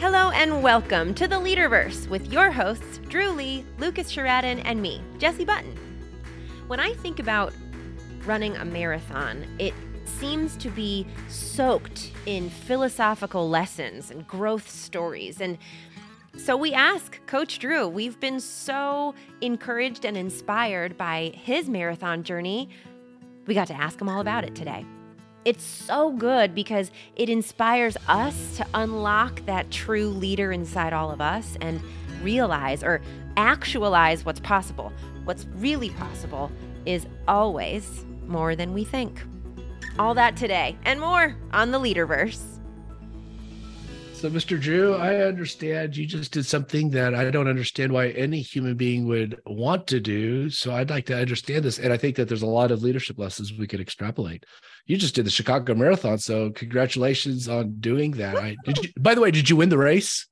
Hello and welcome to the Leaderverse with your hosts, Dru Lee, Lucas Sherraden, and me, Jessie Button. When I think about running a marathon, it seems to be soaked in philosophical lessons and growth stories. And so we ask Coach Dru, we've been so encouraged and inspired by his marathon journey. We got to ask him all about it today. It's so good because it inspires us to unlock that true leader inside all of us and realize or actualize what's possible. What's really possible is always more than we think. All that today and more on the Leaderverse. So, Mr. Dru, I understand you just did something that I don't understand why any human being would want to do. So, I'd like to understand this. And I think that there's a lot of leadership lessons we could extrapolate. You just did the Chicago Marathon. So, congratulations on doing that. I, did you, by the way, did you win the race?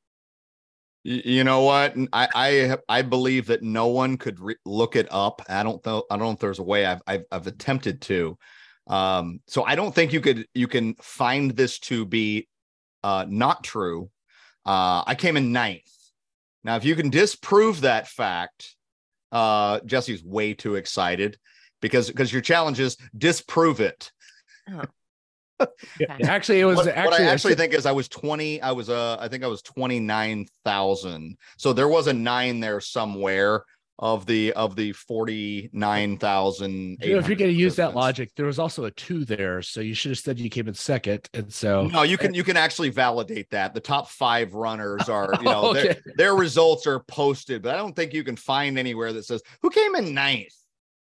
You know what? I I, I believe that no one could re- look it up. I don't know. I don't know if there's a way. I've I've, I've attempted to. Um, so I don't think you could you can find this to be uh, not true. Uh, I came in ninth. Now, if you can disprove that fact, uh, Jessie's way too excited because because your challenge is disprove it. Oh. yeah, actually, it was what, actually. What I actually think is I was twenty. I was uh, I think I was twenty nine thousand. So there was a nine there somewhere of the of the 49,000 you know, if you're going to use that logic there was also a 2 there so you should have said you came in second and so No you can you can actually validate that. The top 5 runners are you know okay. their, their results are posted but I don't think you can find anywhere that says who came in ninth?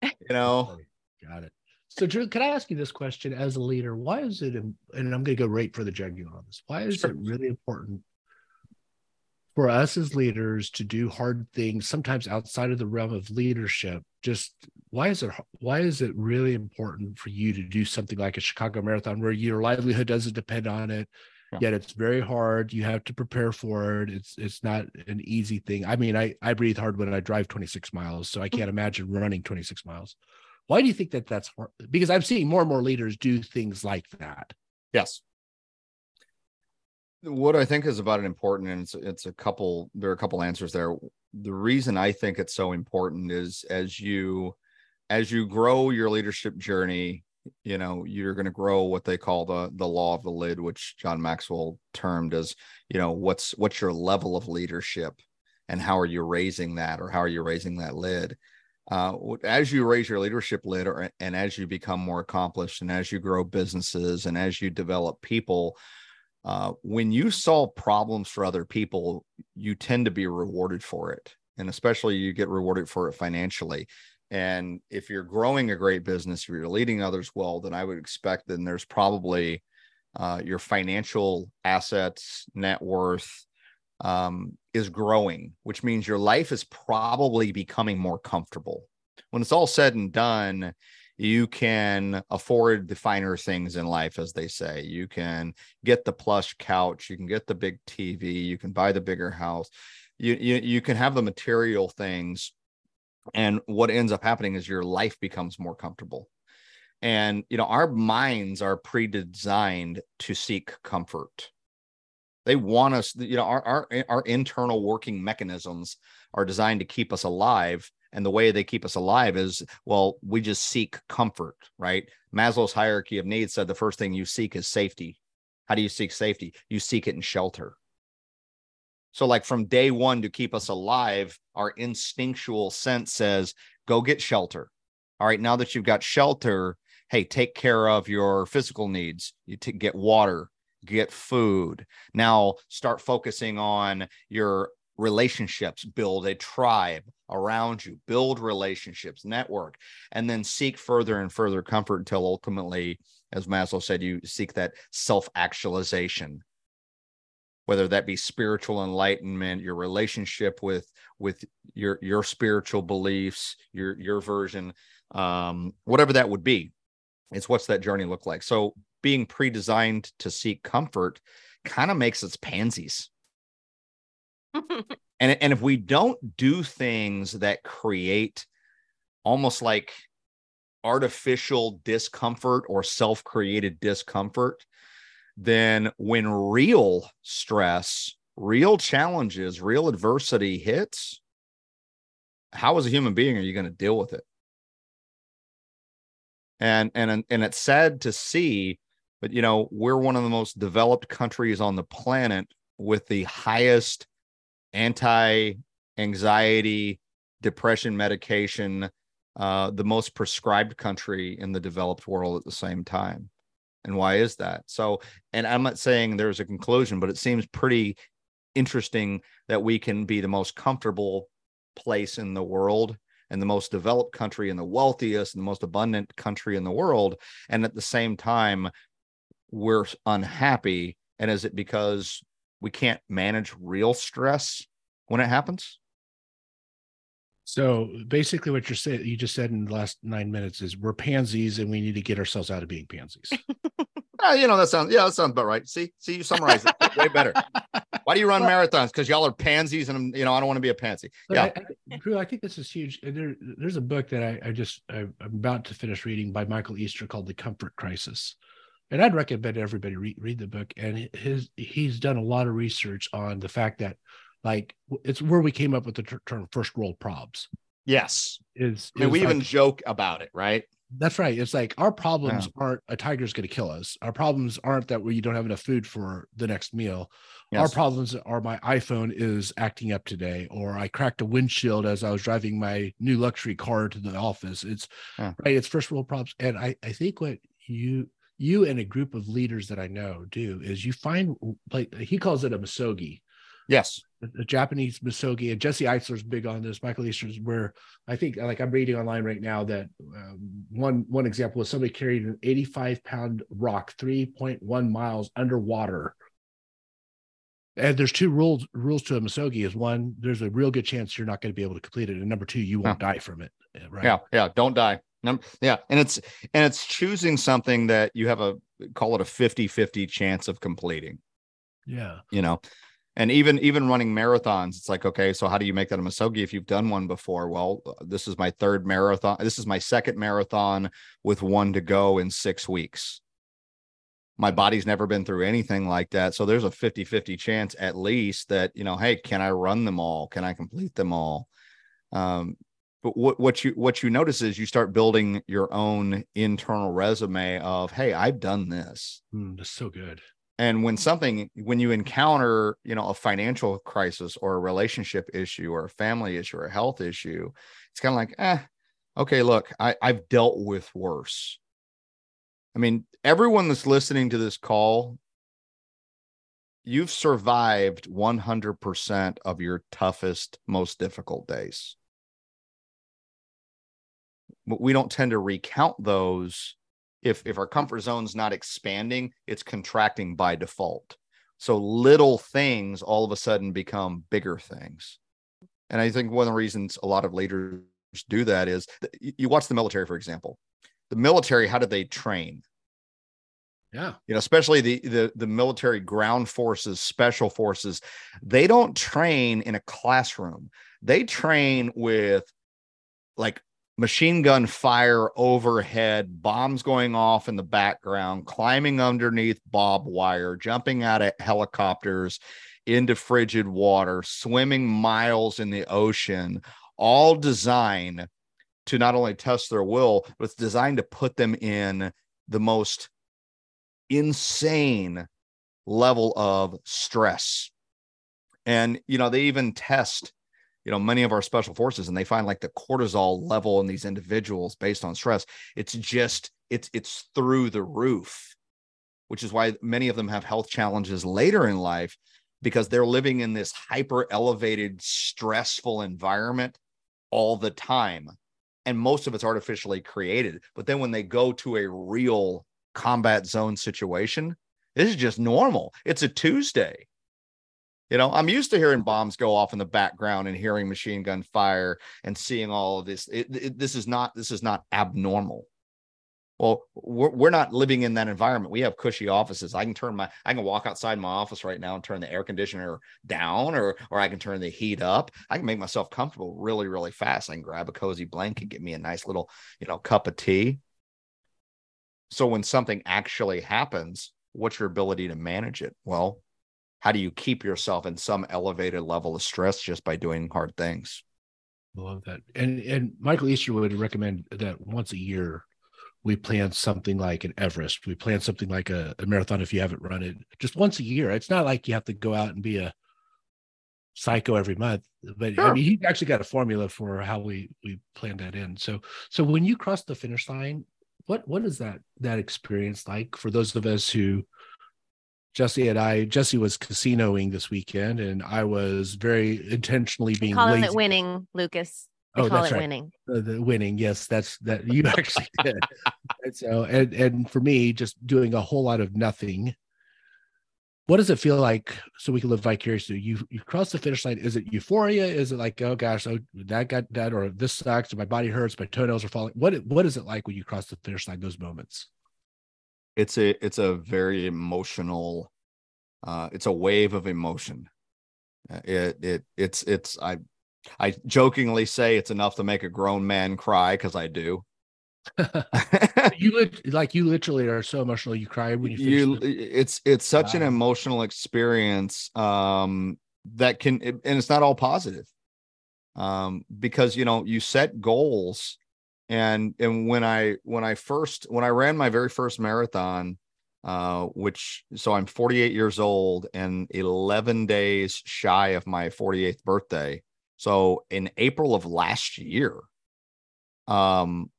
You know? Got it. So Dru can I ask you this question as a leader? Why is it and I'm going to go right for the jugular on this. Why is sure. it really important for us as leaders to do hard things sometimes outside of the realm of leadership just why is it why is it really important for you to do something like a chicago marathon where your livelihood doesn't depend on it yeah. yet it's very hard you have to prepare for it it's it's not an easy thing. I mean i i breathe hard when i drive 26 miles so i mm. can't imagine running 26 miles. Why do you think that that's hard? Because i'm seeing more and more leaders do things like that. Yes what I think is about it important, and it's it's a couple. There are a couple answers there. The reason I think it's so important is as you as you grow your leadership journey, you know you're going to grow what they call the the law of the lid, which John Maxwell termed as you know what's what's your level of leadership, and how are you raising that, or how are you raising that lid. Uh, as you raise your leadership lid or, and as you become more accomplished and as you grow businesses and as you develop people uh, when you solve problems for other people, you tend to be rewarded for it. And especially you get rewarded for it financially. And if you're growing a great business, if you're leading others well, then I would expect then there's probably uh, your financial assets, net worth um, is growing, which means your life is probably becoming more comfortable. When it's all said and done, you can afford the finer things in life as they say. You can get the plush couch you can get the big tv you can buy the bigger house. You you, you can have the material things and what ends up happening is your life becomes more comfortable. And you know our minds are pre-designed to seek comfort. They want us you know our, our our internal working mechanisms are designed to keep us alive and the way they keep us alive is well we just seek comfort right? Maslow's hierarchy of needs said the first thing you seek is safety. How do you seek safety? You seek it in shelter. So like from day one to keep us alive our instinctual sense says go get shelter. All right now that you've got shelter hey take care of your physical needs. You t- get water get food. Now start focusing on your relationships, build a tribe around you, build relationships, network, and then seek further and further comfort until ultimately, as Maslow said, you seek that self actualization. Whether that be spiritual enlightenment, your relationship with with your your spiritual beliefs, your your version, um, whatever that would be, it's what's that journey look like. So being pre-designed to seek comfort kind of makes us pansies and and if we don't do things that create almost like artificial discomfort or self-created discomfort then when real stress real challenges, real adversity hits, how as a human being are you going to deal with it? And and and it's sad to see, but you know, we're one of the most developed countries on the planet with the highest anti-anxiety depression medication, uh, the most prescribed country in the developed world at the same time. And why is that? So, and I'm not saying there's a conclusion, but it seems pretty interesting that we can be the most comfortable place in the world and the most developed country and the wealthiest and the most abundant country in the world. And at the same time, we're unhappy. And is it because we can't manage real stress when it happens? So basically, what you're saying, you just said in the last nine minutes is we're pansies and we need to get ourselves out of being pansies. uh, you know, that sounds, yeah, that sounds about right. See, see, you summarize it way better. Why do you run marathons? Because y'all are pansies, and I'm, you know I don't want to be a pansy. Yeah, I, I, Dru, I think this is huge. There, there's a book that I, I just I, am about to finish reading by Michael Easter called The Comfort Crisis, and I'd recommend everybody read read the book. And his he's done a lot of research on the fact that like it's where we came up with the term first world probs. Yes, is, I mean, we like, even joke about it, right? That's right. It's like our problems yeah. aren't a tiger's going to kill us. Our problems aren't that we don't have enough food for the next meal. Yes. Our problems are my iPhone is acting up today, or I cracked a windshield as I was driving my new luxury car to the office. It's yeah. right. It's first world problems. And I, I think what you you and a group of leaders that I know do is you find like he calls it a misogi. Yes the Japanese misogi, and Jesse Itzler's big on this. Michael Easter's where I think like I'm reading online right now that um, one one example was somebody carried an 85 pound rock 3.1 miles underwater. And there's two rules rules to a misogi is one, there's a real good chance you're not going to be able to complete it, and number two, you won't huh. die from it. Right? Yeah, yeah, don't die. Number, yeah, and it's and it's choosing something that you have a call it a 50-50 chance of completing. Yeah. You know, and even even running marathons it's like okay so how do you make that a misogi if you've done one before well this is my third marathon this is my second marathon with one to go in six weeks my body's never been through anything like that so there's a 50 50 chance at least that you know hey can i run them all can i complete them all um, but what, what you what you notice is you start building your own internal resume of hey i've done this. Mm, that's so good. And when something when you encounter you know a financial crisis or a relationship issue or a family issue or a health issue it's kind of like eh okay look I, i've dealt with worse. I mean everyone that's listening to this call you've survived 100% of your toughest most difficult days but we don't tend to recount those if if our comfort zone's not expanding, it's contracting by default. So little things all of a sudden become bigger things. And I think one of the reasons a lot of leaders do that is you watch the military, for example. The military, how do they train? Yeah. You know, especially the, the the military ground forces, special forces, they don't train in a classroom. They train with like machine gun fire overhead, bombs going off in the background, climbing underneath barbed wire, jumping out of helicopters into frigid water, swimming miles in the ocean, all designed to not only test their will, but it's designed to put them in the most insane level of stress. And, you know, they even test you know many of our special forces and they find like the cortisol level in these individuals based on stress it's just it's it's through the roof which is why many of them have health challenges later in life because they're living in this hyper elevated stressful environment all the time and most of it's artificially created. But then when they go to a real combat zone situation this is just normal. It's a tuesday you know, I'm used to hearing bombs go off in the background and hearing machine gun fire and seeing all of this. It, it, this is not this is not abnormal. Well, we're, we're not living in that environment. We have cushy offices. I can turn my I can walk outside my office right now and turn the air conditioner down, or or I can turn the heat up. I can make myself comfortable really really fast. I can grab a cozy blanket, get me a nice little you know cup of tea. So when something actually happens, what's your ability to manage it? Well, how do you keep yourself in some elevated level of stress just by doing hard things? I love that. And and michael easter would recommend that once a year we plan something like an everest. We plan something like a, a marathon if you haven't run it. Just once a year. It's not like you have to go out and be a psycho every month but sure. i mean he actually got a formula for how we we plan that in. So so when you cross the finish line what what is that that experience like for those of us who Jessie and I, Jessie was casinoing this weekend, and I was very intentionally being. Call it winning, Lucas. They oh, call that's it right. winning. Uh, the winning, yes, that's that you actually did. and so, and and for me, just doing a whole lot of nothing what does it feel like so we can live vicariously you you cross the finish line is it euphoria is it like oh gosh oh that got that or this sucks or my body hurts my toenails are falling what what is it like when you cross the finish line those moments it's a it's a very emotional uh it's a wave of emotion uh, it it it's it's i i jokingly say it's enough to make a grown man cry because i do you like you literally are so emotional you cry when you you it's it's such wow. an emotional experience um that can and it's not all positive um because you know you set goals and and when i when i first when i ran my very first marathon uh which so i'm 48 years old and 11 days shy of my 48th birthday so in april of last year um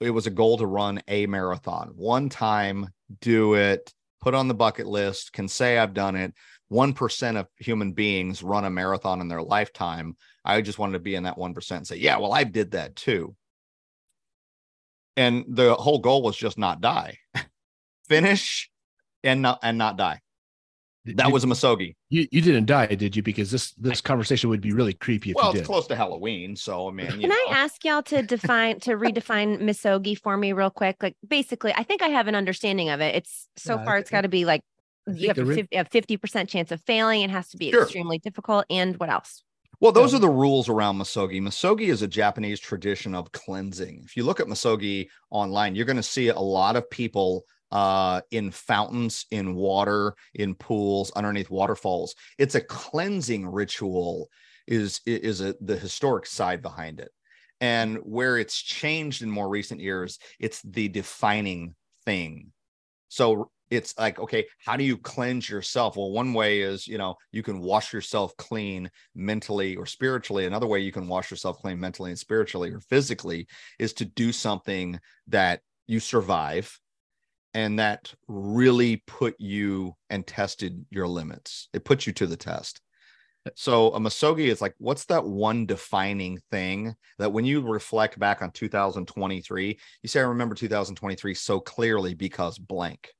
it was a goal to run a marathon one time, do it, put on the bucket list, can say I've done it. 1% of human beings run a marathon in their lifetime. I just wanted to be in that 1% and say, yeah, well, I did that too. And the whole goal was just not die, finish and not, and not die. That was a Misogi. You you didn't die, did you? Because this this conversation would be really creepy if well, you did. it's close to Halloween, so I mean. Can know. I ask y'all to define to redefine misogi for me real quick? Like basically, I think I have an understanding of it. It's so yeah, far, it's got to be like you have a fifty percent chance of failing. It has to be sure. extremely difficult. And what else? Well, those are the rules around misogi. Misogi is a Japanese tradition of cleansing. If you look at misogi online, you're going to see a lot of people uh, in fountains, in water, in pools, underneath waterfalls. It's a cleansing ritual. Is is a, the historic side behind it, and where it's changed in more recent years, it's the defining thing. So it's like okay how do you cleanse yourself well one way is you know you can wash yourself clean mentally or spiritually another way you can wash yourself clean mentally and spiritually or physically is to do something that you survive and that really put you and tested your limits. It put you to the test. So a misogi is like, what's that one defining thing that when you reflect back on 2023, you say, I remember 2023 so clearly because blank.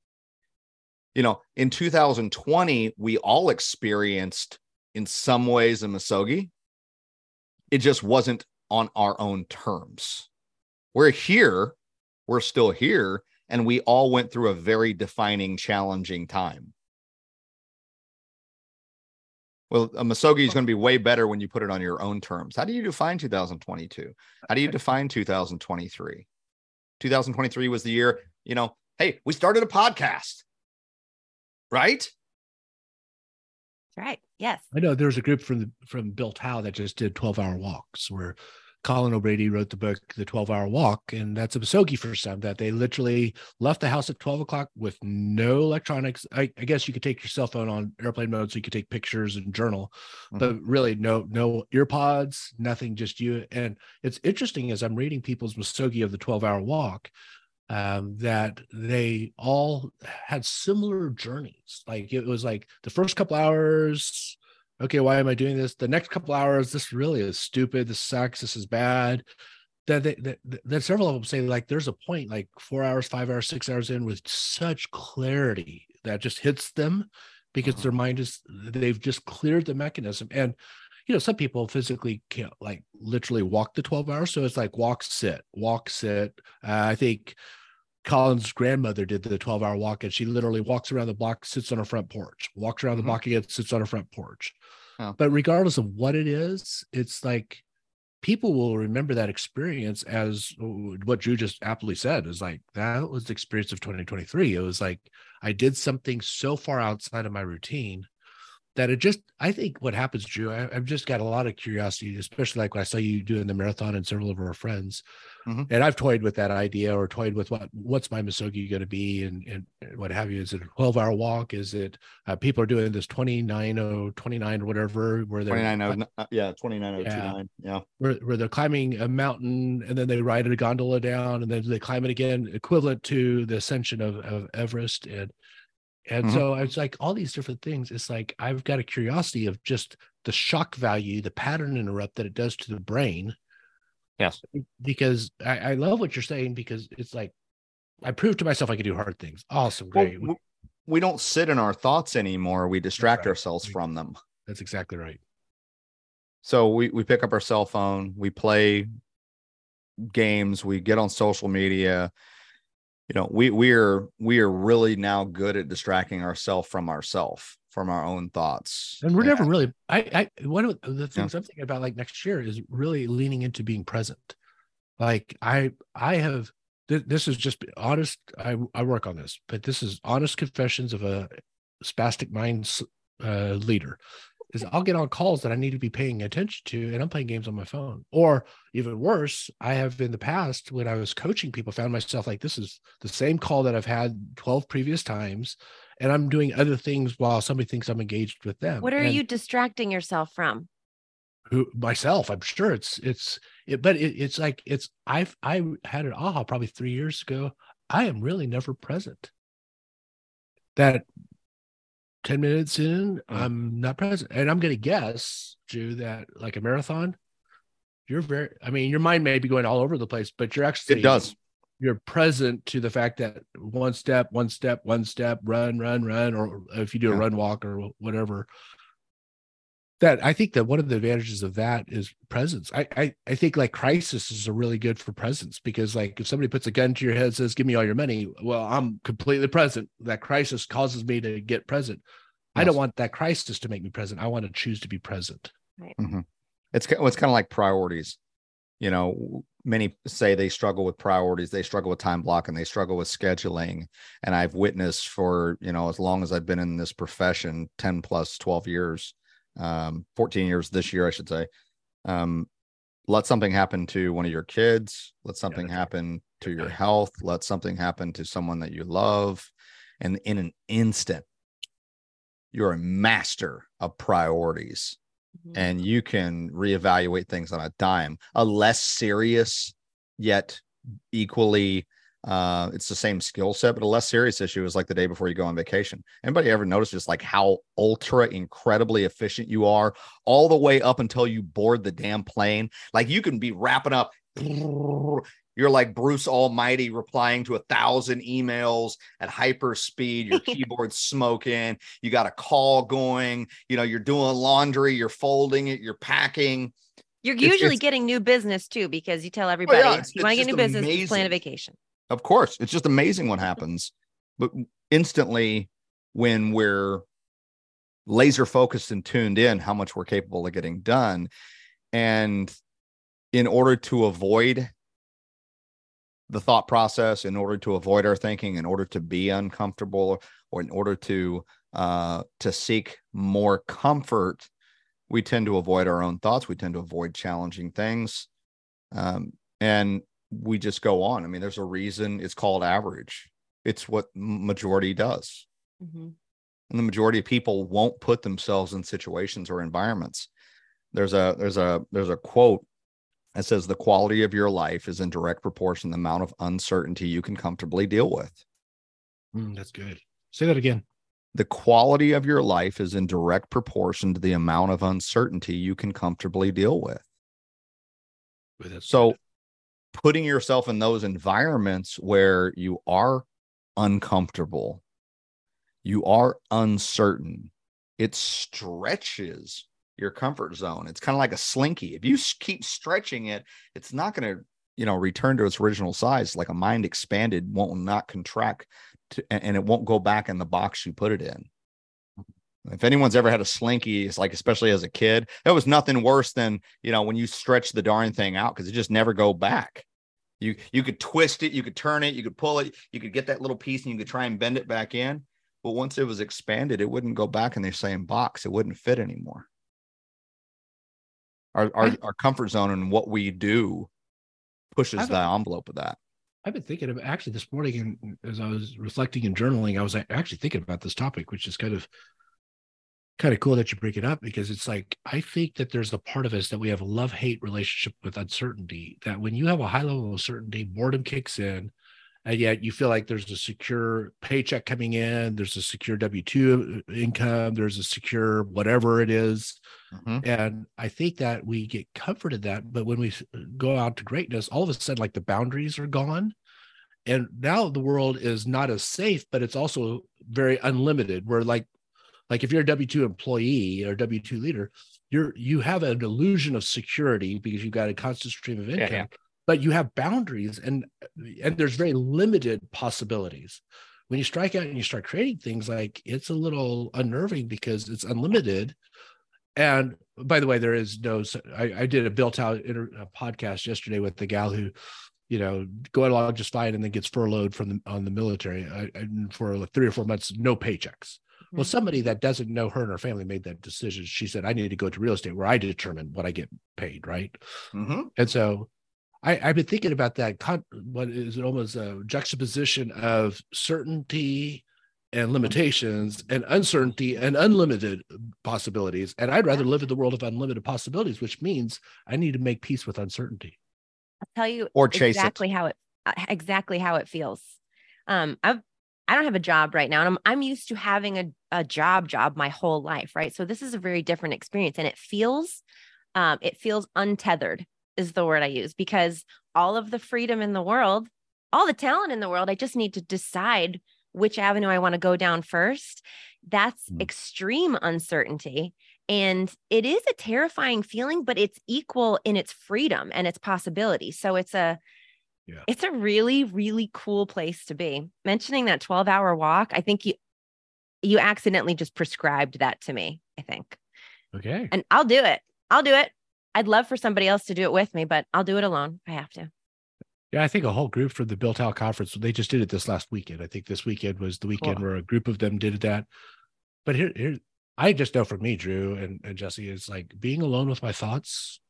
You know, in 2020, we all experienced in some ways a misogi. It just wasn't on our own terms. We're here, we're still here, and we all went through a very defining, challenging time. Well, a misogi is going to be way better when you put it on your own terms. How do you define 2022? How do you define 2023? 2023 was the year, you know, hey, we started a podcast, right? Right. Yes. I know there's a group from the, from Built Out that just did 12 hour walks where Colin O'Brady wrote the book, The 12 Hour Walk, and that's a misogi for some that they literally left the house at 12 o'clock with no electronics. I, I guess you could take your cell phone on airplane mode so you could take pictures and journal, mm-hmm. but really no, no earpods, nothing, just you. And it's interesting as I'm reading people's misogi of the 12 Hour Walk. Um, that they all had similar journeys. Like it was like the first couple hours, okay, why am I doing this? The next couple hours, this really is stupid. This sucks. This is bad. That, that, that, that several of them say like there's a point like four hours, five hours, six hours in with such clarity that just hits them because uh-huh. their mind is they've just cleared the mechanism. And you know, some people physically can't like literally walk the 12 hours. So it's like walk, sit, walk, sit. Uh, I think Colin's grandmother did the 12 hour walk and she literally walks around the block, sits on her front porch, walks around mm-hmm. the block again, sits on her front porch. Oh. But regardless of what it is, it's like people will remember that experience as what Dru just aptly said is like that was the experience of 2023. It was like I did something so far outside of my routine that it just i think what happens dru I, have just got a lot of curiosity especially like when i saw you doing the marathon and several of our friends mm-hmm. and i've toyed with that idea or toyed with what what's my misogi going to be and, and what have you is it a 12 hour walk is it uh, people are doing this 29 or 29 or whatever where they're 29 uh, yeah 29 yeah, yeah. Where, where they're climbing a mountain and then they ride a gondola down and then they climb it again equivalent to the ascension of, of everest and and mm-hmm. so it's like all these different things. It's like I've got a curiosity of just the shock value, the pattern interrupt that it does to the brain. Yes. Because I, I love what you're saying because it's like I proved to myself I could do hard things. Awesome. Great. Well, we don't sit in our thoughts anymore. We distract right. ourselves from them. That's exactly right. So we, we pick up our cell phone, we play games, we get on social media, you know we we are we are really now good at distracting ourselves from ourselves from our own thoughts. And we're never really i i one of the things yeah. i'm thinking about like next year is really leaning into being present. Like i i have th- this is just honest i i work on this but this is honest confessions of a spastic mind uh, leader is I'll get on calls that I need to be paying attention to, and I'm playing games on my phone. Or even worse, I have in the past when I was coaching people, found myself like this is the same call that I've had 12 previous times, and I'm doing other things while somebody thinks I'm engaged with them. What are and you distracting yourself from? Who myself? I'm sure it's it's it, but it, it's like it's I've I had an aha probably three years ago. I am really never present. That 10 minutes in, uh-huh. I'm not present. And I'm going to guess, Dru, that like a marathon, you're very, I mean, your mind may be going all over the place, but you're actually, it does. You're present to the fact that one step, one step, one step, run, run, run, or if you do a run walk or whatever, that I think that one of the advantages of that is presence. I, I I think like crisis is a really good for presence because like if somebody puts a gun to your head says give me all your money, well I'm completely present. That crisis causes me to get present. Yes. I don't want that crisis to make me present. I want to choose to be present. Right. Mm-hmm. It's it's kind of like priorities. You know, many say they struggle with priorities, they struggle with time blocking, they struggle with scheduling. And I've witnessed for, you know, as long as I've been in this profession, 10 plus 12 years, um, 14 years this year, I should say. Um, let something happen to one of your kids, let something yeah, happen to your health, let something happen to someone that you love. And in an instant, you're a master of priorities mm-hmm. and you can reevaluate things on a dime. A less serious yet equally uh, it's the same skill set, but a less serious issue is like the day before you go on vacation. Anybody ever notice just like how ultra incredibly efficient you are all the way up until you board the damn plane? Like you can be wrapping up. You're like Bruce Almighty replying to a thousand emails at hyper speed. Your keyboard's smoking. You got a call going. You know, you're doing laundry. You're folding it. You're packing. You're usually it's, getting new business too because you tell everybody well, yeah, you want to get new business, plan a vacation. Of course, it's just amazing what happens. But instantly, when we're laser focused and tuned in, how much we're capable of getting done. And in order to avoid the thought process, in order to avoid our thinking, in order to be uncomfortable, or in order to uh, to seek more comfort, we tend to avoid our own thoughts. We tend to avoid challenging things, um, and we just go on. I mean, there's a reason it's called average. It's what majority does. Mm-hmm. And the majority of people won't put themselves in situations or environments. There's a there's a there's a quote that says the quality of your life is in direct proportion to the amount of uncertainty you can comfortably deal with. Mm, that's good. Say that again. The quality of your life is in direct proportion to the amount of uncertainty you can comfortably deal with. so good putting yourself in those environments where you are uncomfortable, you are uncertain, it stretches your comfort zone. It's kind of like a slinky. If you keep stretching it, it's not going to, you know, return to its original size. Like a mind expanded won't not contract to, and it won't go back in the box you put it in. If anyone's ever had a slinky, it's like especially as a kid, it was nothing worse than you know when you stretch the darn thing out because it just never go back. You you could twist it, you could turn it, you could pull it, you could get that little piece and you could try and bend it back in. but once it was expanded, it wouldn't go back in the same box. It wouldn't fit anymore. Our our, our comfort zone and what we do pushes the envelope of that. I've been thinking of actually this morning, and as I was reflecting and journaling, I was actually thinking about this topic, which is kind of kind of cool that you bring it up because it's like I think that there's a part of us that we have a love hate relationship with uncertainty. That when you have a high level of certainty, boredom kicks in, and yet you feel like there's a secure paycheck coming in, there's a secure W two income, there's a secure whatever it is. Mm-hmm. and I think that we get comforted that. But when we go out to greatness, all of a sudden, like the boundaries are gone, and now the world is not as safe, but it's also very unlimited. Where like like if you're a w2 employee or w2 leader you're you have an illusion of security because you've got a constant stream of income yeah, yeah. but you have boundaries and and there's very limited possibilities. When you strike out and you start creating things like it's a little unnerving because it's unlimited. And by the way there is no i, I did a built out inter, a podcast yesterday with the gal who you know going along just fine and then gets furloughed from the on the military. I, I, for like three or four months no paychecks well, mm-hmm. somebody that doesn't know her and her family made that decision. She said, I need to go to real estate where I determine what I get paid. Right. Mm-hmm. And so I, have been thinking about that. Con- What is it almost a juxtaposition of certainty and limitations and uncertainty and unlimited possibilities. And I'd rather live in the world of unlimited possibilities, which means I need to make peace with uncertainty. I'll tell you or chase exactly it. how it uh, exactly how it feels. Um, I've I don't have a job right now. And I'm I'm used to having a, a job job my whole life, right? So this is a very different experience. And it feels um, it feels untethered is the word I use because all of the freedom in the world, all the talent in the world, I just need to decide which avenue I want to go down first. That's mm. extreme uncertainty. And it is a terrifying feeling, but it's equal in its freedom and its possibility. So it's a yeah. It's a really, really cool place to be. Mentioning that 12 hour walk, I think you you accidentally just prescribed that to me, I think. Okay. And I'll do it. I'll do it. I'd love for somebody else to do it with me, but I'll do it alone. I have to. Yeah, I think a whole group for the Built Out conference. They just did it this last weekend. I think this weekend was the weekend cool. where a group of them did that. But here, here, I just know for me, Dru and, and Jessie, is like being alone with my thoughts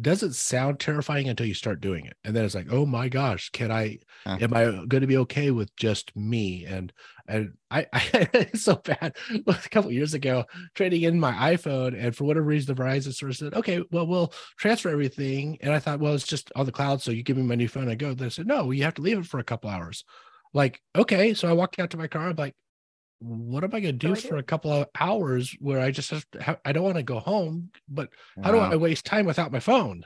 doesn't sound terrifying until you start doing it and then it's like oh my gosh can i uh am i going to be okay with just me? And and i, I it's so bad. A couple years ago trading in my iphone and for whatever reason the verizon store said okay well we'll transfer everything and i thought well it's just on the cloud so you give me my new phone i go. They said no you have to leave it for a couple hours. Like okay so i walked out to my car i'm like what am I going to do for a couple of hours where I just have, I don't want to go home, but wow. how do I waste time without my phone?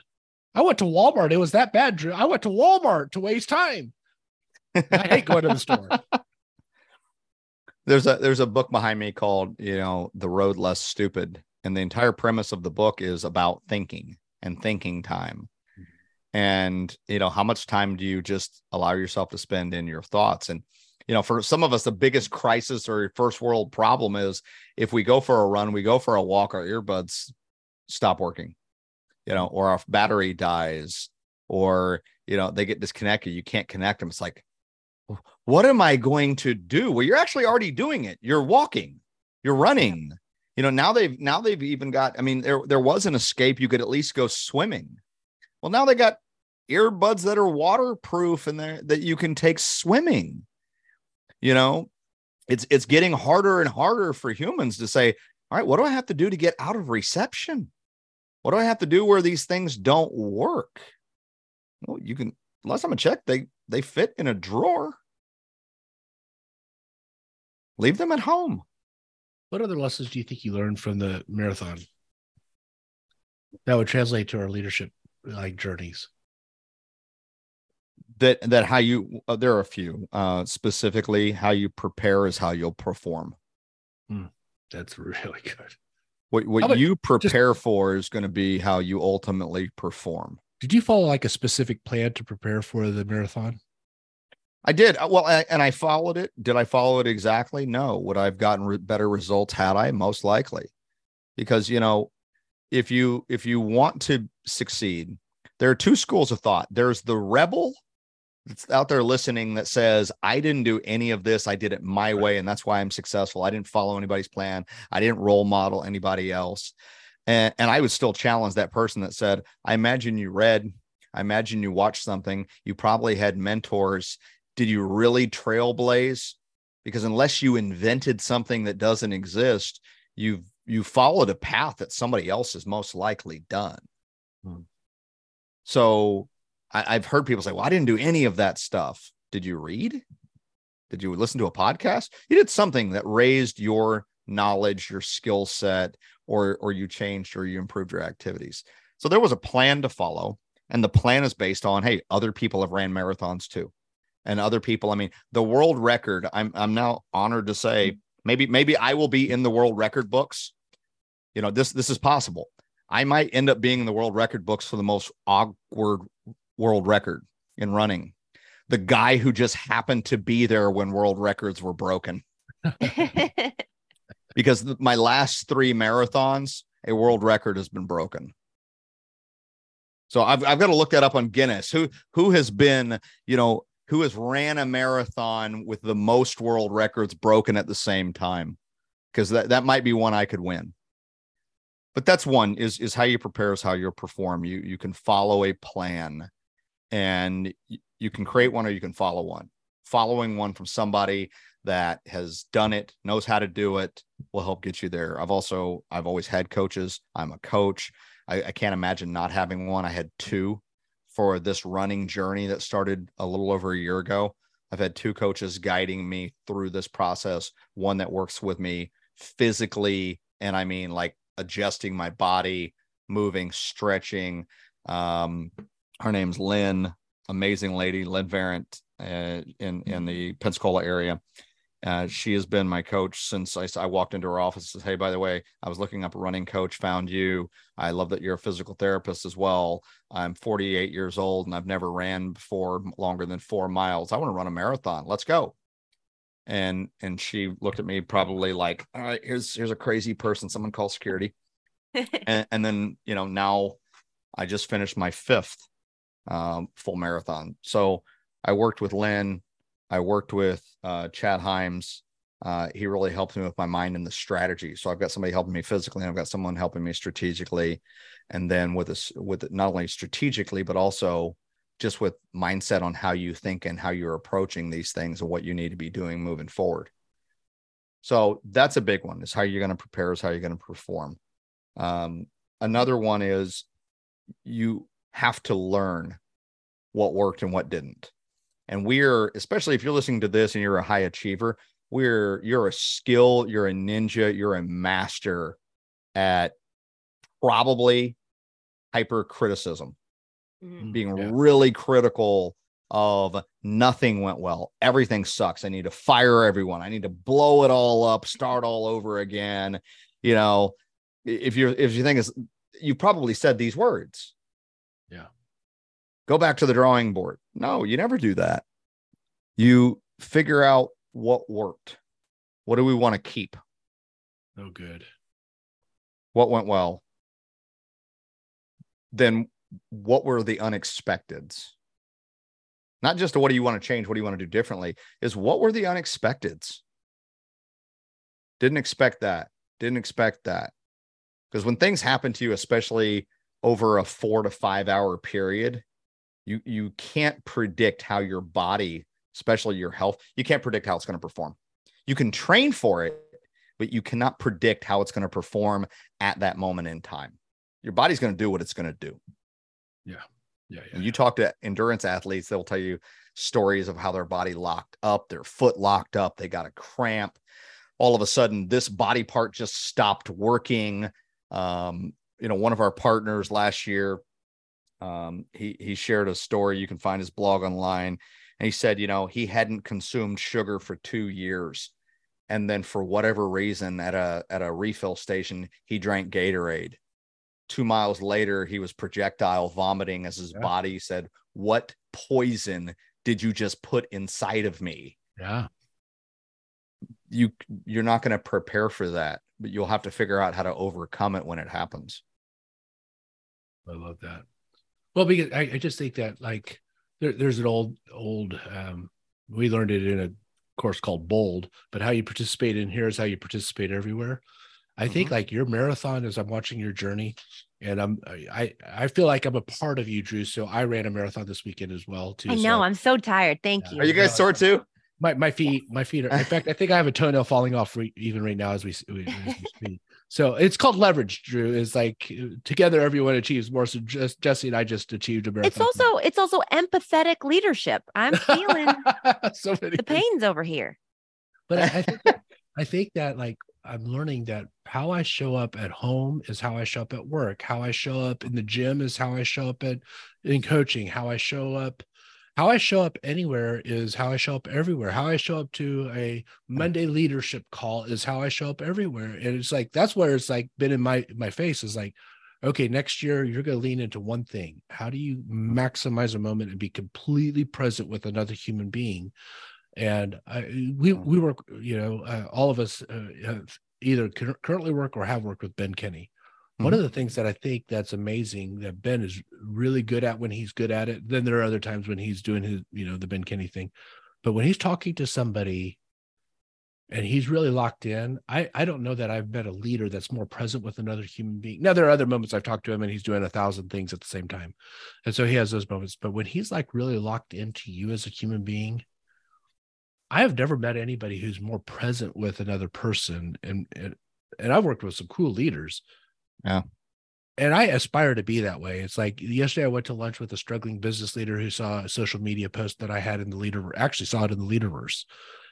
I went to Walmart. It was that bad, Dru. I went to Walmart to waste time. I hate going to the store. There's a there's a book behind me called you know The Road Less Stupid, and the entire premise of the book is about thinking and thinking time, mm-hmm. and you know how much time do you just allow yourself to spend in your thoughts and you know, for some of us, the biggest crisis or first world problem is if we go for a run, we go for a walk, our earbuds stop working, you know, or our battery dies, or, you know, they get disconnected. You can't connect them. It's like, what am I going to do? Well, you're actually already doing it. You're walking, you're running. You know, now they've now they've even got, I mean, there there was an escape. You could at least go swimming. Well, now they got earbuds that are waterproof and that you can take swimming you know? It's it's getting harder and harder for humans to say all right what do i have to do to get out of reception? What do i have to do where these things don't work? Well you can last time i checked they they fit in a drawer. Leave them at home. What other lessons do you think you learned from the marathon that would translate to our leadership like journeys that that how you uh, there are a few uh specifically how you prepare is how you'll perform. Hmm, that's really good. What what about, you prepare just, for is going to be how you ultimately perform. Did you follow like a specific plan to prepare for the marathon? I did. Uh, well I, and i followed it. Did i follow it exactly? No. Would i've gotten re- better results had i? Most likely. Because you know if you if you want to succeed there are two schools of thought. There's the rebel that's out there listening that says, I didn't do any of this. I did it my right. way. And that's why I'm successful. I didn't follow anybody's plan. I didn't role model anybody else. And, and I would still challenge that person that said, I imagine you read, I imagine you watched something. You probably had mentors. Did you really trailblaze? Because unless you invented something that doesn't exist, you've you followed a path that somebody else has most likely done. Hmm. So I, have heard people say, Well, I didn't do any of that stuff. Did you read? Did you listen to a podcast? You did something that raised your knowledge, your skill set, or or you changed or you improved your activities. So there was a plan to follow. And the plan is based on, hey, other people have ran marathons too. And other people, I mean, the world record, I'm I'm now honored to say maybe maybe I will be in the world record books. You know, this this is possible. I might end up being in the world record books for the most awkward world record in running. The guy who just happened to be there when world records were broken. because my last three marathons, a world record has been broken. So I've I've got to look that up on Guinness. Who who has been, you know, who has ran a marathon with the most world records broken at the same time? Because that, that might be one I could win. But that's one is is how you prepare is how you perform. You you can follow a plan and you can create one or you can follow one. Following one from somebody that has done it, knows how to do it, will help get you there. I've also I've always had coaches. I'm a coach. I, I can't imagine not having one. I had two for this running journey that started a little over a year ago. I've had two coaches guiding me through this process, one that works with me physically, and I mean like adjusting my body, moving, stretching. Um, her name's Lynn, amazing lady, Lynn Varant uh, in in the Pensacola area. Uh, she has been my coach since I, I walked into her office. Says, "Hey, by the way, I was looking up a running coach, found you. I love that you're a physical therapist as well. I'm 48 years old and I've never ran before longer than four miles. I want to run a marathon. Let's go." And and she looked at me probably like, "All right, here's here's a crazy person. Someone call security." and, and then you know now I just finished my fifth um, full marathon. So I worked with Lynn I worked with uh, Chad Hyams. Uh, he really helped me with my mind and the strategy. So I've got somebody helping me physically, and I've got someone helping me strategically, and then with this, with not only strategically but also just with mindset on how you think and how you're approaching these things and what you need to be doing moving forward. So that's a big one. Is how you're going to prepare, is how you're going to perform. Um, another one is you have to learn what worked and what didn't. And we're, especially if you're listening to this and you're a high achiever, we're, you're a skill, you're a ninja, you're a master at probably hyper criticism, mm-hmm. being yeah. really critical of nothing went well. Everything sucks. I need to fire everyone. I need to blow it all up, start all over again. You know, if you're, if you think is, you probably said these words. Yeah go back to the drawing board. No, you never do that. You figure out what worked. What do we want to keep? Oh, good. What went well? Then what were the unexpecteds? Not just what do you want to change, what do you want to do differently, is what were the unexpecteds? Didn't expect that. Didn't expect that. Because when things happen to you, especially over a four to five hour period, you you can't predict how your body especially your health you can't predict how it's going to perform. You can train for it but you cannot predict how it's going to perform at that moment in time. Your body's going to do what it's going to do. Yeah. Yeah, yeah. And you talk to endurance athletes they'll tell you stories of how their body locked up their foot locked up they got a cramp. All of a sudden this body part just stopped working. Um, you know one of our partners last year um, he he shared a story. You can find his blog online, and he said, you know, he hadn't consumed sugar for two years, and then for whatever reason, at a at a refill station, he drank Gatorade. Two miles later, he was projectile vomiting as his yeah. body said, "What poison did you just put inside of me?" Yeah, you you're not going to prepare for that, but you'll have to figure out how to overcome it when it happens. I love that. Well, because I, I just think that like there, there's an old old um, we learned it in a course called bold but how you participate in here is how you participate everywhere i mm-hmm. think like your marathon as i'm watching your journey and i'm i i feel like i'm a part of you dru so i ran a marathon this weekend as well too i know so, i'm so tired thank you are you guys sore too my my feet my feet are in fact i think i have a toenail falling off re, even right now as we, as we speak. So it's called leverage dru is like uh, together everyone achieves more so just jessie and i just achieved a marathon it's also it's also empathetic leadership. I'm feeling so the pains over here. But i, I think i think that like i'm learning that how i show up at home is how i show up at work. How i show up in the gym is how i show up at in coaching. How i show up how I show up anywhere is how I show up everywhere. How I show up to a Monday leadership call is how I show up everywhere. And it's like that's where it's like been in my my face is like, okay, next year you're going to lean into one thing. How do you maximize a moment and be completely present with another human being? And I, we we work, you know, uh, all of us uh, have either currently work or have worked with Ben Kinney. One of mm-hmm. the things that I think that's amazing that Ben is really good at when he's good at it. Then there are other times when he's doing his, you know, the Ben Kinney thing. But when he's talking to somebody and he's really locked in, I I don't know that I've met a leader that's more present with another human being. Now there are other moments I've talked to him and he's doing a thousand things at the same time. And so he has those moments. But when he's like really locked into you as a human being, I have never met anybody who's more present with another person. And and, and I've worked with some cool leaders yeah. And I aspire to be that way. It's like yesterday I went to lunch with a struggling business leader who saw a social media post that I had in the leader, actually saw it in the leaderverse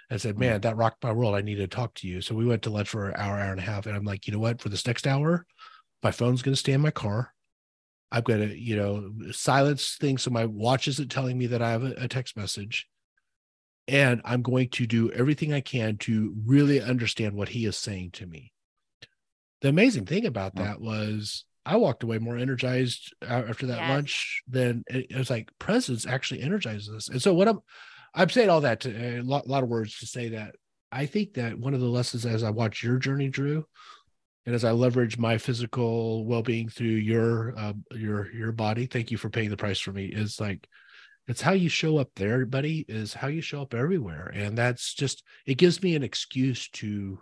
and said, mm-hmm. Man, that rocked my world. I need to talk to you. So we went to lunch for an hour, hour and a half. And I'm like, you know what? For this next hour, my phone's going to stay in my car. I've got to, you know, silence things so my watch isn't telling me that I have a, a text message. And I'm going to do everything I can to really understand what he is saying to me the amazing thing about that was I walked away more energized after that yes. lunch than it, it, was like presence actually energizes us. And so what I'm I'm saying all that to a lot, lot of words to say that I think that one of the lessons as I watch your journey, Dru, and as I leverage my physical well-being through your uh, your your body, thank you for paying the price for me. Is like it's how you show up there, buddy. Is how you show up everywhere, and that's just it gives me an excuse to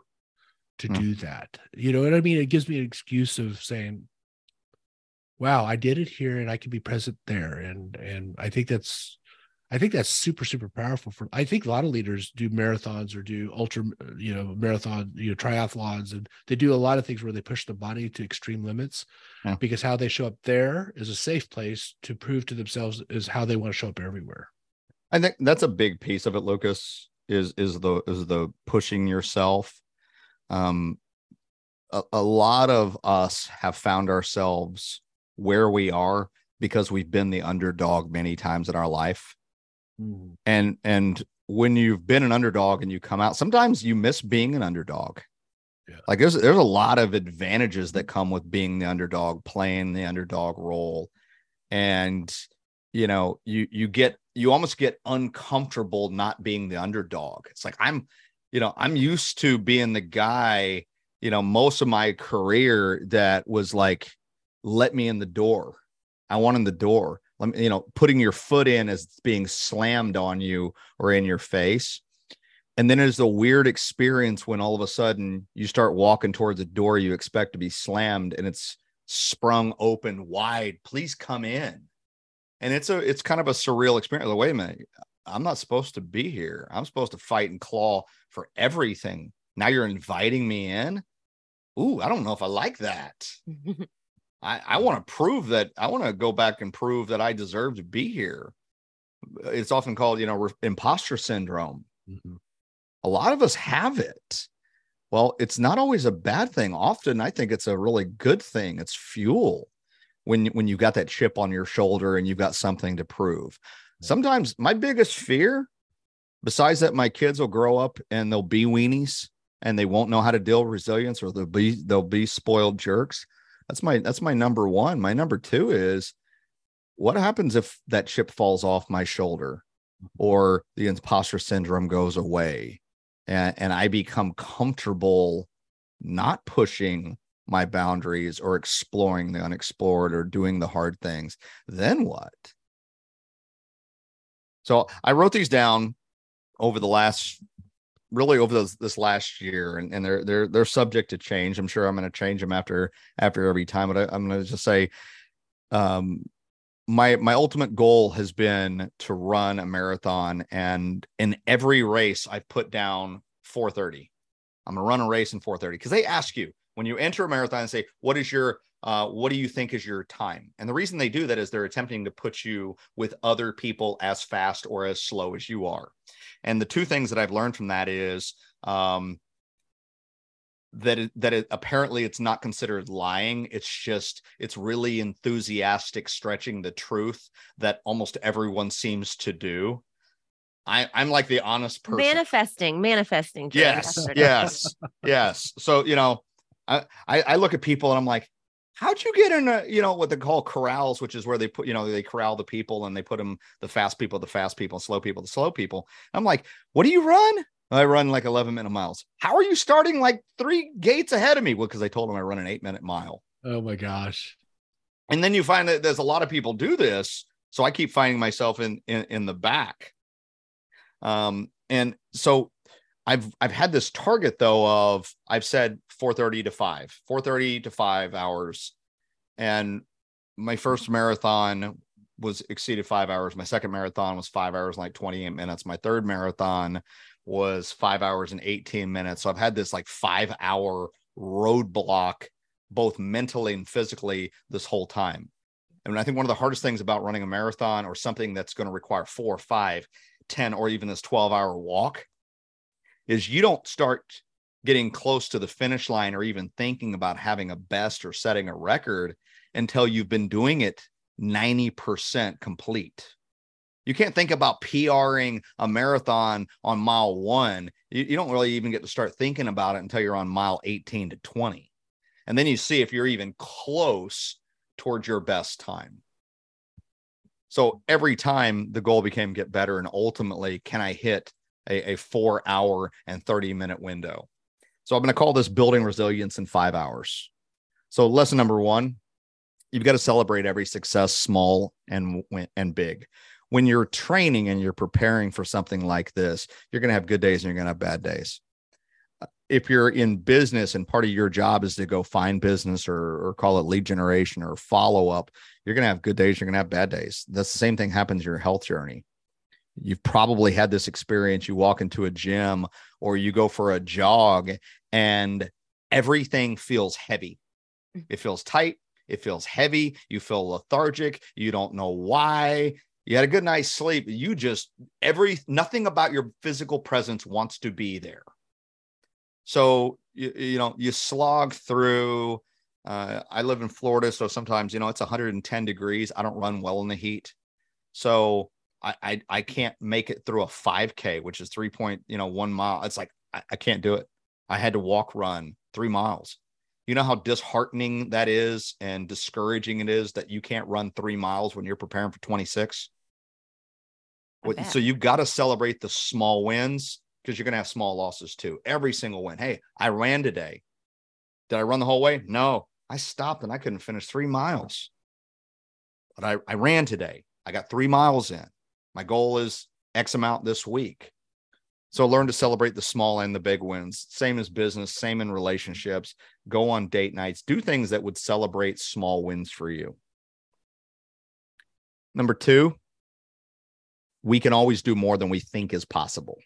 to mm. do that. You know what I mean? It gives me an excuse of saying, wow, I did it here and I can be present there. And and I think that's I think that's super, super powerful for I think a lot of leaders do marathons or do ultra, you know, marathon, you know, triathlons, and they do a lot of things where they push the body to extreme limits yeah. because how they show up there is a safe place to prove to themselves is how they want to show up everywhere. I think that's a big piece of it, Lucas, is is the is the pushing yourself um, a, a lot of us have found ourselves where we are because we've been the underdog many times in our life. Mm. And and when you've been an underdog and you come out, sometimes you miss being an underdog. Yeah. Like there's there's a lot of advantages that come with being the underdog, playing the underdog role. And you know, you you get you almost get uncomfortable not being the underdog. It's like I'm you know, I'm used to being the guy, you know, most of my career that was like, let me in the door. I want in the door. Let me, you know, putting your foot in as being slammed on you or in your face. And then there's a weird experience when all of a sudden you start walking towards a door you expect to be slammed and it's sprung open wide. Please come in. And it's a it's kind of a surreal experience. Like, wait a minute, I'm not supposed to be here. I'm supposed to fight and claw for everything. Now you're inviting me in. Ooh, I don't know if I like that. I, I want to prove that I want to go back and prove that I deserve to be here. It's often called, you know, re- imposter syndrome. Mm-hmm. A lot of us have it. Well, it's not always a bad thing. Often I think it's a really good thing. It's fuel when when you got that chip on your shoulder and you've got something to prove. Sometimes my biggest fear, besides that, my kids will grow up and they'll be weenies and they won't know how to deal with resilience or they'll be they'll be spoiled jerks. That's my that's my number one. My number two is what happens if that chip falls off my shoulder or the imposter syndrome goes away and, and I become comfortable not pushing my boundaries or exploring the unexplored or doing the hard things, then what? So I wrote these down over the last really over this, this last year and, and they're they're they're subject to change. I'm sure I'm going to change them after after every time, but I, I'm going to just say um my my ultimate goal has been to run a marathon and in every race I've put down 430. I'm going to run a race in 430 because they ask you when you enter a marathon and say what is your uh, what do you think is your time? And the reason they do that is they're attempting to put you with other people as fast or as slow as you are. And the two things that I've learned from that is um, that it, that it apparently it's not considered lying. It's just it's really enthusiastic stretching the truth that almost everyone seems to do. I, I'm like the honest person. Manifesting, manifesting. Yes, yes, yes. So you know, I, I look at people and I'm like, how'd you get in a you know what they call corrals which is where they put you know they corral the people and they put them the fast people the fast people slow people the slow people. I'm like what do you run? I run like 11 minute miles. How are you starting like three gates ahead of me? Well because i told them i run an eight minute mile. Oh my gosh. And then you find that there's a lot of people do this so i keep finding myself in in, in the back. Um and so I've I've had this target though of I've said 4:30 to 5, 4:30 to 5 hours, and my first marathon was exceeded five hours. My second marathon was five hours and like 28 minutes. My third marathon was five hours and 18 minutes. So I've had this like five hour roadblock, both mentally and physically, this whole time. And I think one of the hardest things about running a marathon or something that's going to require four, five, 10, or even this 12 hour walk is you don't start getting close to the finish line or even thinking about having a best or setting a record until you've been doing it 90% complete. You can't think about PRing a marathon on mile one. You, you, don't really even get to start thinking about it until you're on mile 18 to 20. And then you see if you're even close towards your best time. So every time the goal became get better and ultimately, can I hit a, a four hour and 30 minute window. So I'm going to call this building resilience in five hours. So lesson number one, you've got to celebrate every success, small and and big. When you're training and you're preparing for something like this, you're going to have good days and you're going to have bad days. Uh, if you're in business and part of your job is to go find business or, or call it lead generation or follow up, you're going to have good days. You're going to have bad days. That's the same thing happens in your health journey you've probably had this experience. You walk into a gym or you go for a jog and everything feels heavy. Mm. it feels tight. It feels heavy. You feel lethargic. You don't know why. You had a good night's sleep. You just every nothing about your physical presence wants to be there. So you, you know you slog through uh, i live in florida so sometimes you know it's 110 degrees. I don't run well in the heat. So I, I, I can't make it through a 5K, which is three point, you know, one mile. It's like I, I can't do it. I had to walk run three miles. You know how disheartening that is and discouraging it is that you can't run three miles when you're preparing for 26. So you've got to celebrate the small wins because you're going to have small losses too. Every single win. Hey, I ran today. Did I run the whole way? No, I stopped and I couldn't finish three miles. But I, I ran today. I got three miles in. My goal is X amount this week. So learn to celebrate the small and the big wins. Same as business, same in relationships. Go on date nights, do things that would celebrate small wins for you. Number two, we can always do more than we think is possible.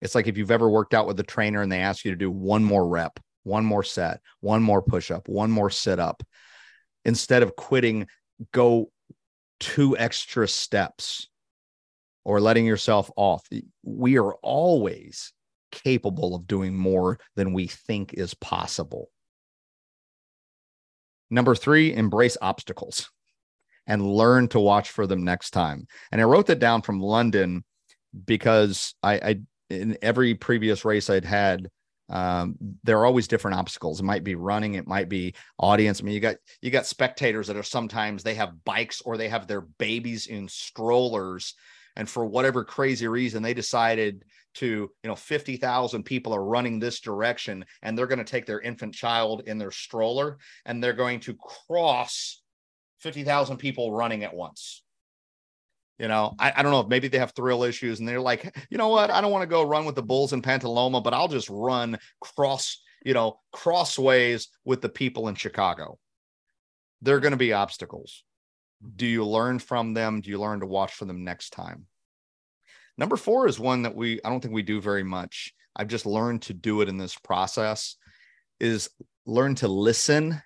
It's like if you've ever worked out with a trainer and they ask you to do one more rep, one more set, one more push up, one more sit up. Instead of quitting, go two extra steps or letting yourself off. We are always capable of doing more than we think is possible. Number three, embrace obstacles and learn to watch for them next time. And I wrote that down from London because I, I in every previous race I'd had, um, there are always different obstacles. It might be running, it might be audience. I mean, you got you got spectators that are sometimes they have bikes or they have their babies in strollers, and for whatever crazy reason, they decided to, you know, 50,000 people are running this direction and they're going to take their infant child in their stroller and they're going to cross 50,000 people running at once. You know, I, I don't know if maybe they have thrill issues and they're like, you know what? I don't want to go run with the bulls in Pantaloma, but I'll just run cross, you know, crossways with the people in Chicago. They're going to be obstacles. Do you learn from them? Do you learn to watch for them next time? Number four is one that we, I don't think we do very much. I've just learned to do it in this process is learn to listen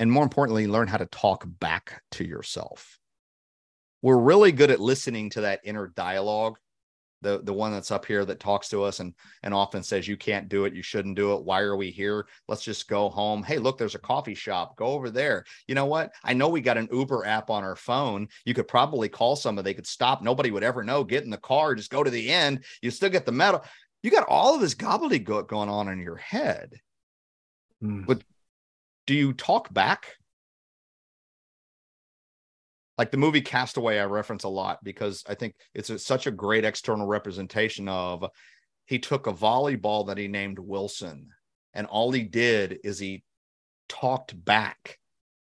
and more importantly, learn how to talk back to yourself. We're really good at listening to that inner dialogue, the, the one that's up here that talks to us and, and often says, You can't do it. You shouldn't do it. Why are we here? Let's just go home. Hey, look, there's a coffee shop. Go over there. You know what? I know we got an Uber app on our phone. You could probably call somebody, they could stop. Nobody would ever know. Get in the car, just go to the end. You still get the medal. You got all of this gobbledygook going on in your head. Mm. But do you talk back? Like the movie Castaway, I reference a lot because I think it's a, such a great external representation of he took a volleyball that he named Wilson, and all he did is he talked back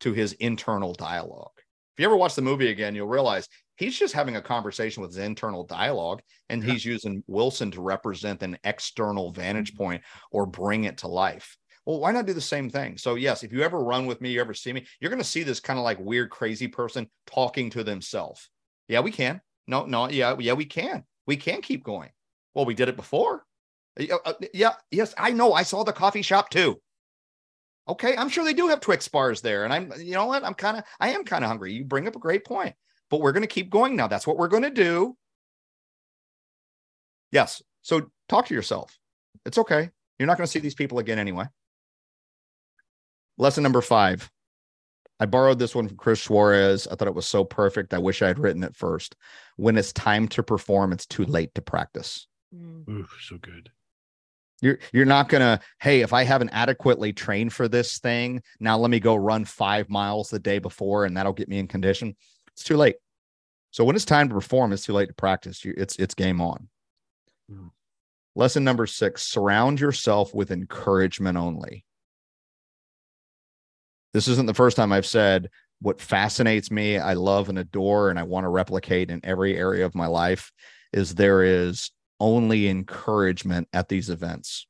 to his internal dialogue. If you ever watch the movie again, you'll realize he's just having a conversation with his internal dialogue and yeah. he's using Wilson to represent an external vantage mm-hmm. point or bring it to life. Well, why not do the same thing? So, yes, if you ever run with me, you ever see me, you're going to see this kind of like weird, crazy person talking to themselves. Yeah, we can. No, no, yeah, yeah, we can. We can keep going. Well, we did it before. Uh, uh, yeah, yes, I know. I saw the coffee shop too. Okay, I'm sure they do have Twix bars there, and I'm, you know what? I'm kind of, I am kind of hungry. You bring up a great point, but we're going to keep going now. That's what we're going to do. Yes. So talk to yourself. It's okay. You're not going to see these people again anyway. Lesson number five. I borrowed this one from Chris Suarez. I thought it was so perfect. I wish I had written it first. When it's time to perform, it's too late to practice. Mm. Ooh, so good. You're you're not gonna, hey, if I haven't adequately trained for this thing, now let me go run five miles the day before and that'll get me in condition. It's too late. So when it's time to perform, it's too late to practice. It's it's game on. Mm. Lesson number six: surround yourself with encouragement only. This isn't the first time I've said what fascinates me, I love and adore, and I want to replicate in every area of my life is there is only encouragement at these events.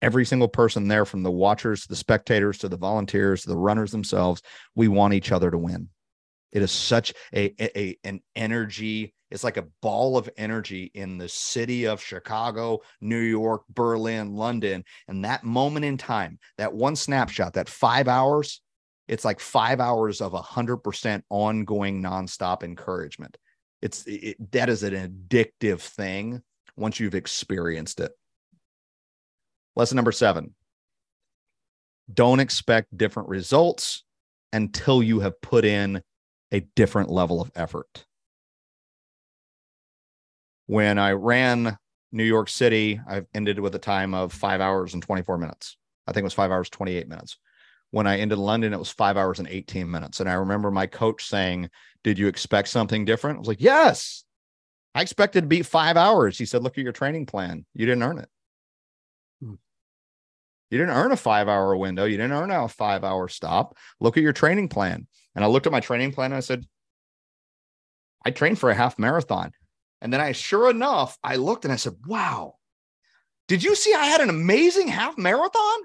Every single person there, from the watchers to the spectators to the volunteers to the runners themselves, we want each other to win. It is such a, a, an energy. It's like a ball of energy in the city of Chicago, New York, Berlin, London. And that moment in time, that one snapshot, that five hours, it's like five hours of a hundred percent ongoing nonstop encouragement. It's it, that is an addictive thing once you've experienced it. Lesson number seven don't expect different results until you have put in a different level of effort. When I ran New York City, I ended with a time of five hours and 24 minutes. I think it was five hours, 28 minutes. When I ended London, it was five hours and 18 minutes. And I remember my coach saying, Did you expect something different? I was like, Yes, I expected to beat five hours. He said, Look at your training plan. You didn't earn it. You didn't earn a five hour window. You didn't earn a five hour stop. Look at your training plan. And I looked at my training plan and I said, I trained for a half marathon. And then I, sure enough, I looked and I said, wow, did you see I had an amazing half marathon?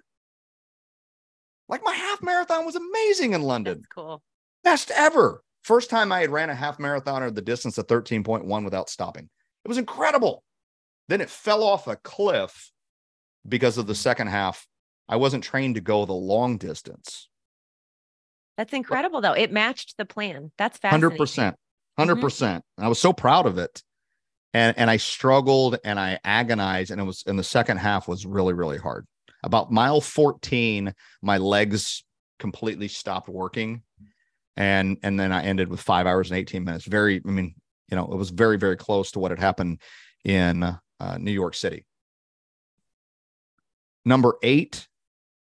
Like my half marathon was amazing in London. That's cool. Best ever. First time I had ran a half marathon or the distance of 13.1 without stopping. It was incredible. Then it fell off a cliff because of the second half. I wasn't trained to go the long distance. That's incredible, though. It matched the plan. That's fascinating. 100%. 100%. Mm-hmm. I was so proud of it. And, and I struggled and I agonized. And it was, and the second half was really, really hard. About mile 14, my legs completely stopped working. And, and then I ended with five hours and 18 minutes. Very, I mean, you know, it was very, very close to what had happened in uh, New York City. Number eight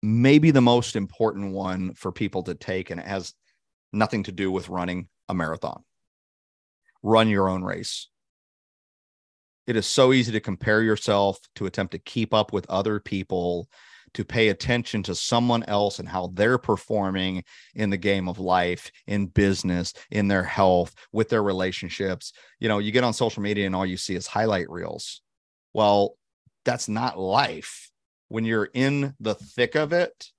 maybe the most important one for people to take, and it has nothing to do with running a marathon. Run your own race. It is so easy to compare yourself, to attempt to keep up with other people, to pay attention to someone else and how they're performing in the game of life, in business, in their health, with their relationships. You know, you get on social media and all you see is highlight reels. Well, that's not life. When you're in the thick of it,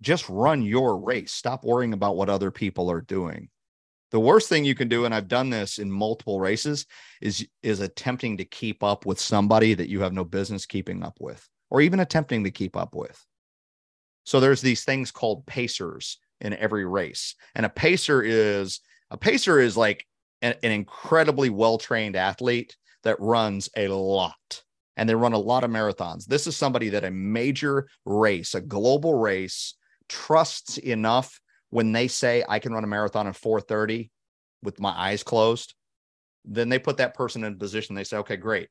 just run your race. Stop worrying about what other people are doing. The worst thing you can do, and I've done this in multiple races, is is attempting to keep up with somebody that you have no business keeping up with, or even attempting to keep up with. So there's these things called pacers in every race, and a pacer is a pacer is like an, an incredibly well trained athlete that runs a lot and they run a lot of marathons. This is somebody that a major race, a global race, trusts enough when they say I can run a marathon in 430 with my eyes closed. Then they put that person in a position. They say, okay, great.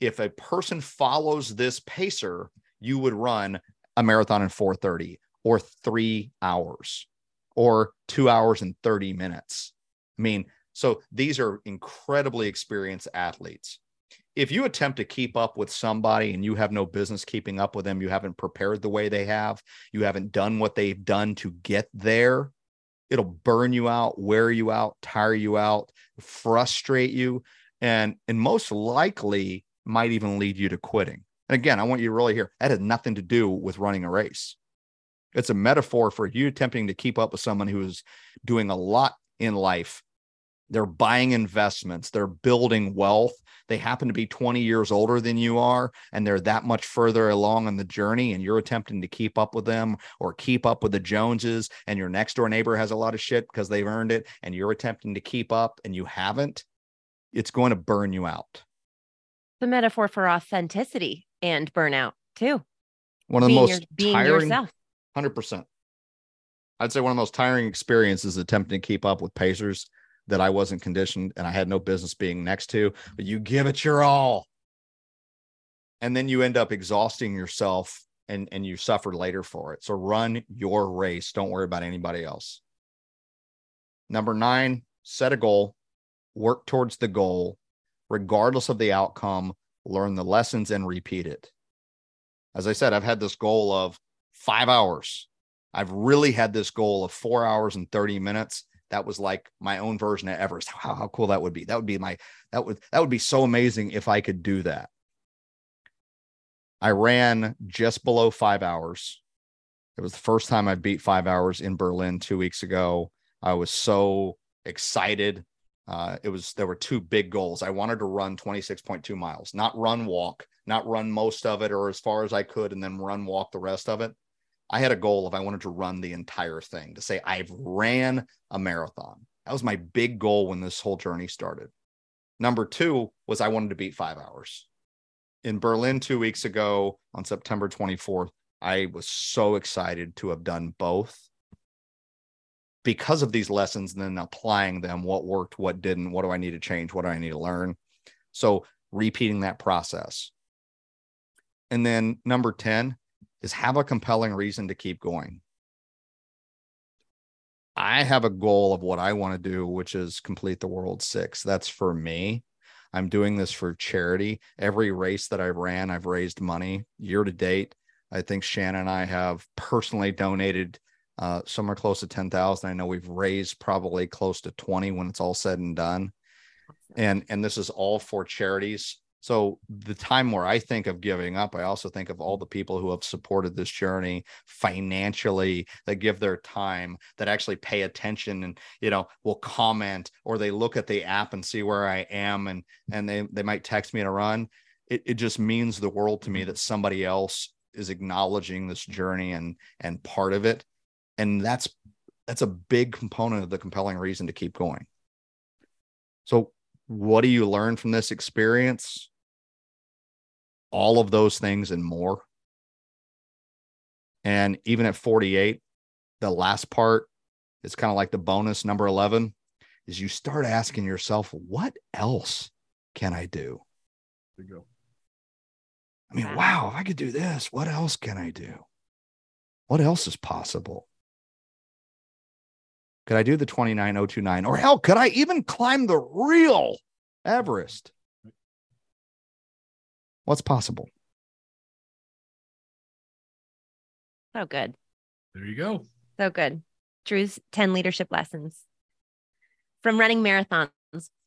If a person follows this pacer, you would run a marathon in 430 or three hours or two hours and 30 minutes. I mean, so these are incredibly experienced athletes if you attempt to keep up with somebody and you have no business keeping up with them, you haven't prepared the way they have, you haven't done what they've done to get there, it'll burn you out, wear you out, tire you out, frustrate you, and and most likely might even lead you to quitting. And again, I want you to really hear that has nothing to do with running a race. It's a metaphor for you attempting to keep up with someone who is doing a lot in life they're buying investments, they're building wealth. They happen to be 20 years older than you are, and they're that much further along on the journey, and you're attempting to keep up with them or keep up with the Joneses, and your next door neighbor has a lot of shit because they've earned it, and you're attempting to keep up and you haven't, it's going to burn you out. The metaphor for authenticity and burnout, too. One of the most your, being tiring, yourself. 100%. I'd say one of the most tiring experiences attempting to keep up with Pacers that I wasn't conditioned and I had no business being next to, but you give it your all. And then you end up exhausting yourself and, and you suffer later for it. So run your race. Don't worry about anybody else. Number nine, set a goal, work towards the goal, regardless of the outcome, learn the lessons and repeat it. As I said, I've had this goal of five hours. I've really had this goal of four hours and 30 minutes that was like my own version of Everest. How, how cool that would be. That would be my that would that would be so amazing if I could do that. I ran just below five hours. It was the first time I beat five hours in Berlin two weeks ago. I was so excited. Uh, it was there were two big goals. I wanted to run 26.2 miles, not run walk, not run most of it or as far as I could, and then run walk the rest of it. I had a goal of I wanted to run the entire thing to say I've ran a marathon. That was my big goal when this whole journey started. Number two was I wanted to beat five hours. In Berlin two weeks ago on September 24th, I was so excited to have done both because of these lessons and then applying them what worked, what didn't, what do I need to change, what do I need to learn. So repeating that process. And then number 10, is have a compelling reason to keep going. I have a goal of what I want to do, which is complete the world six. That's for me. I'm doing this for charity. Every race that I ran, I've raised money year to date. I think Shannon and I have personally donated uh, somewhere close to 10,000. I know we've raised probably close to 20 when it's all said and done. And, and this is all for charities so the time where I think of giving up, I also think of all the people who have supported this journey financially, that give their time, that actually pay attention and you know will comment or they look at the app and see where I am and and they they might text me to run. It it just means the world to me that somebody else is acknowledging this journey and and part of it. And that's that's a big component of the compelling reason to keep going. So what do you learn from this experience? All of those things and more. And even at 48, the last part is kind of like the bonus number 11 is you start asking yourself, what else can I do? There you go. I mean, wow, if I could do this, what else can I do? What else is possible? Could I do the 29029? Or hell, could I even climb the real Everest? What's possible? So good. There you go. So good. Dru's 10 leadership lessons from running marathons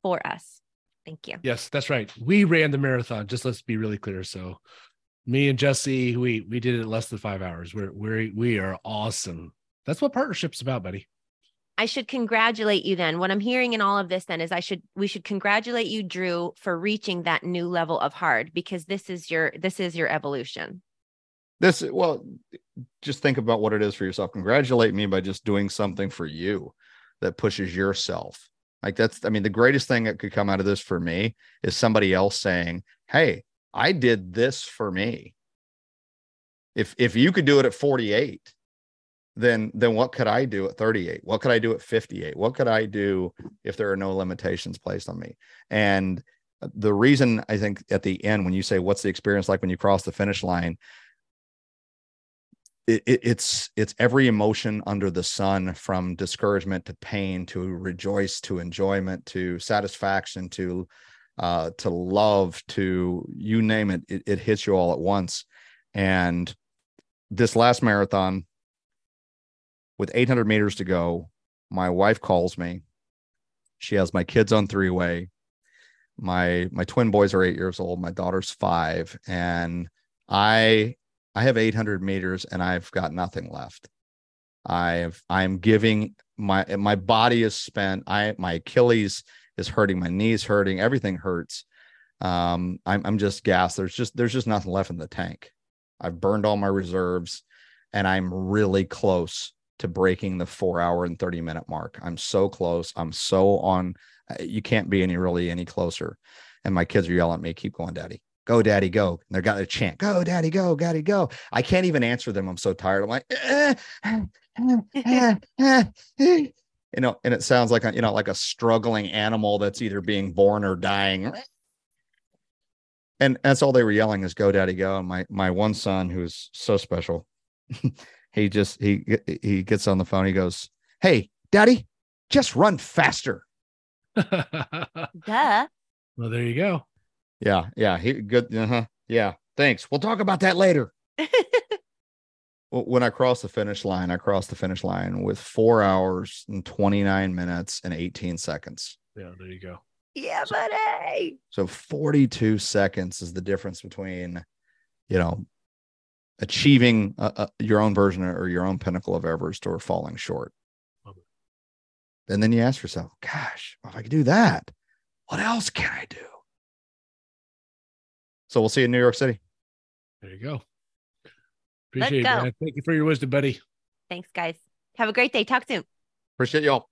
for us. Thank you. Yes, that's right. We ran the marathon. Just let's be really clear. So, me and Jessie, we we did it in less than five hours. We're we we are awesome. That's what partnership's about, buddy. I should congratulate you then. What I'm hearing in all of this then is I should we should congratulate you Dru for reaching that new level of hard because this is your this is your evolution. This well just think about what it is for yourself. Congratulate me by just doing something for you that pushes yourself. Like that's I mean the greatest thing that could come out of this for me is somebody else saying, "Hey, I did this for me." If if you could do it at 48, then then what could I do at 38? What could I do at 58? What could I do if there are no limitations placed on me? And the reason I think at the end, when you say, "What's the experience like when you cross the finish line?" It, it, it's it's every emotion under the sun, from discouragement to pain to rejoice to enjoyment to satisfaction to uh, to love to you name it, it. It hits you all at once. And this last marathon, with 800 meters to go, my wife calls me. She has my kids on three way. My my twin boys are eight years old. My daughter's five, and I I have 800 meters and I've got nothing left. I've I'm giving my my body is spent. I my Achilles is hurting. My knees hurting. Everything hurts. Um, I'm I'm just gassed. There's just there's just nothing left in the tank. I've burned all my reserves, and I'm really close to breaking the four hour and 30 minute mark. I'm so close. I'm so on. Uh, you can't be any really any closer. And my kids are yelling at me, keep going, daddy. Go, daddy, go. And they're got a chant, go, daddy, go, daddy, go. I can't even answer them. I'm so tired. I'm like, you know, and it sounds like a, you know, like a struggling animal that's either being born or dying. And that's all they were yelling is go, daddy, go. And my my one son, who's so special, he just he he gets on the phone. He goes, "Hey, Daddy, just run faster." Duh. Well, there you go. Yeah, yeah. He good. Uh-huh. Yeah. Thanks. We'll talk about that later. when I crossed the finish line, I crossed the finish line with four hours and 29 minutes and 18 seconds. Yeah, there you go. Yeah, buddy. So 42 seconds is the difference between, you know, achieving a, a, your own version or your own pinnacle of Everest or falling short. And then you ask yourself, gosh, if I could do that, what else can I do? So we'll see you in New York City. There you go. Appreciate Let's it. Go. Thank you for your wisdom, buddy. Thanks, guys. Have a great day. Talk soon. Appreciate y'all.